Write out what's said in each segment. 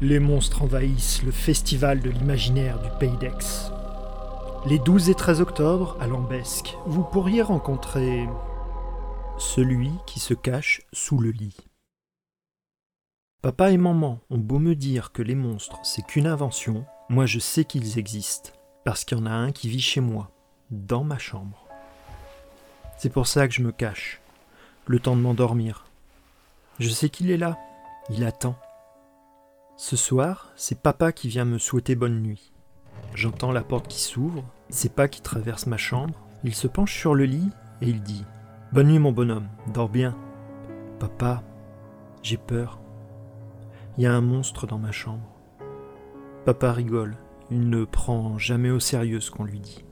Les monstres envahissent le festival de l'imaginaire du Pays d'Aix. Les 12 et 13 octobre, à Lambesque, vous pourriez rencontrer celui qui se cache sous le lit. Papa et maman ont beau me dire que les monstres, c'est qu'une invention, moi je sais qu'ils existent, parce qu'il y en a un qui vit chez moi, dans ma chambre. C'est pour ça que je me cache, le temps de m'endormir. Je sais qu'il est là, il attend. Ce soir, c'est papa qui vient me souhaiter bonne nuit. J'entends la porte qui s'ouvre, c'est pas qui traverse ma chambre. Il se penche sur le lit et il dit Bonne nuit, mon bonhomme, dors bien. Papa, j'ai peur. Il y a un monstre dans ma chambre. Papa rigole, il ne prend jamais au sérieux ce qu'on lui dit.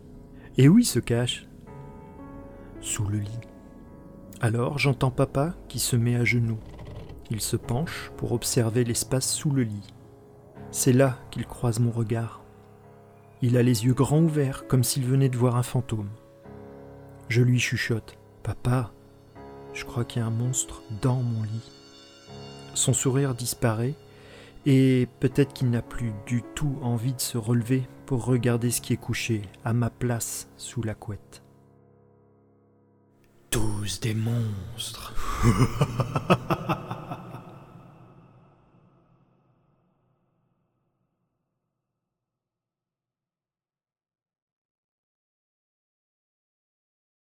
Et où il se cache? Sous le lit. Alors j'entends papa qui se met à genoux. Il se penche pour observer l'espace sous le lit. C'est là qu'il croise mon regard. Il a les yeux grands ouverts comme s'il venait de voir un fantôme. Je lui chuchote. Papa, je crois qu'il y a un monstre dans mon lit. Son sourire disparaît et peut-être qu'il n'a plus du tout envie de se relever pour regarder ce qui est couché à ma place sous la couette. Tous des monstres.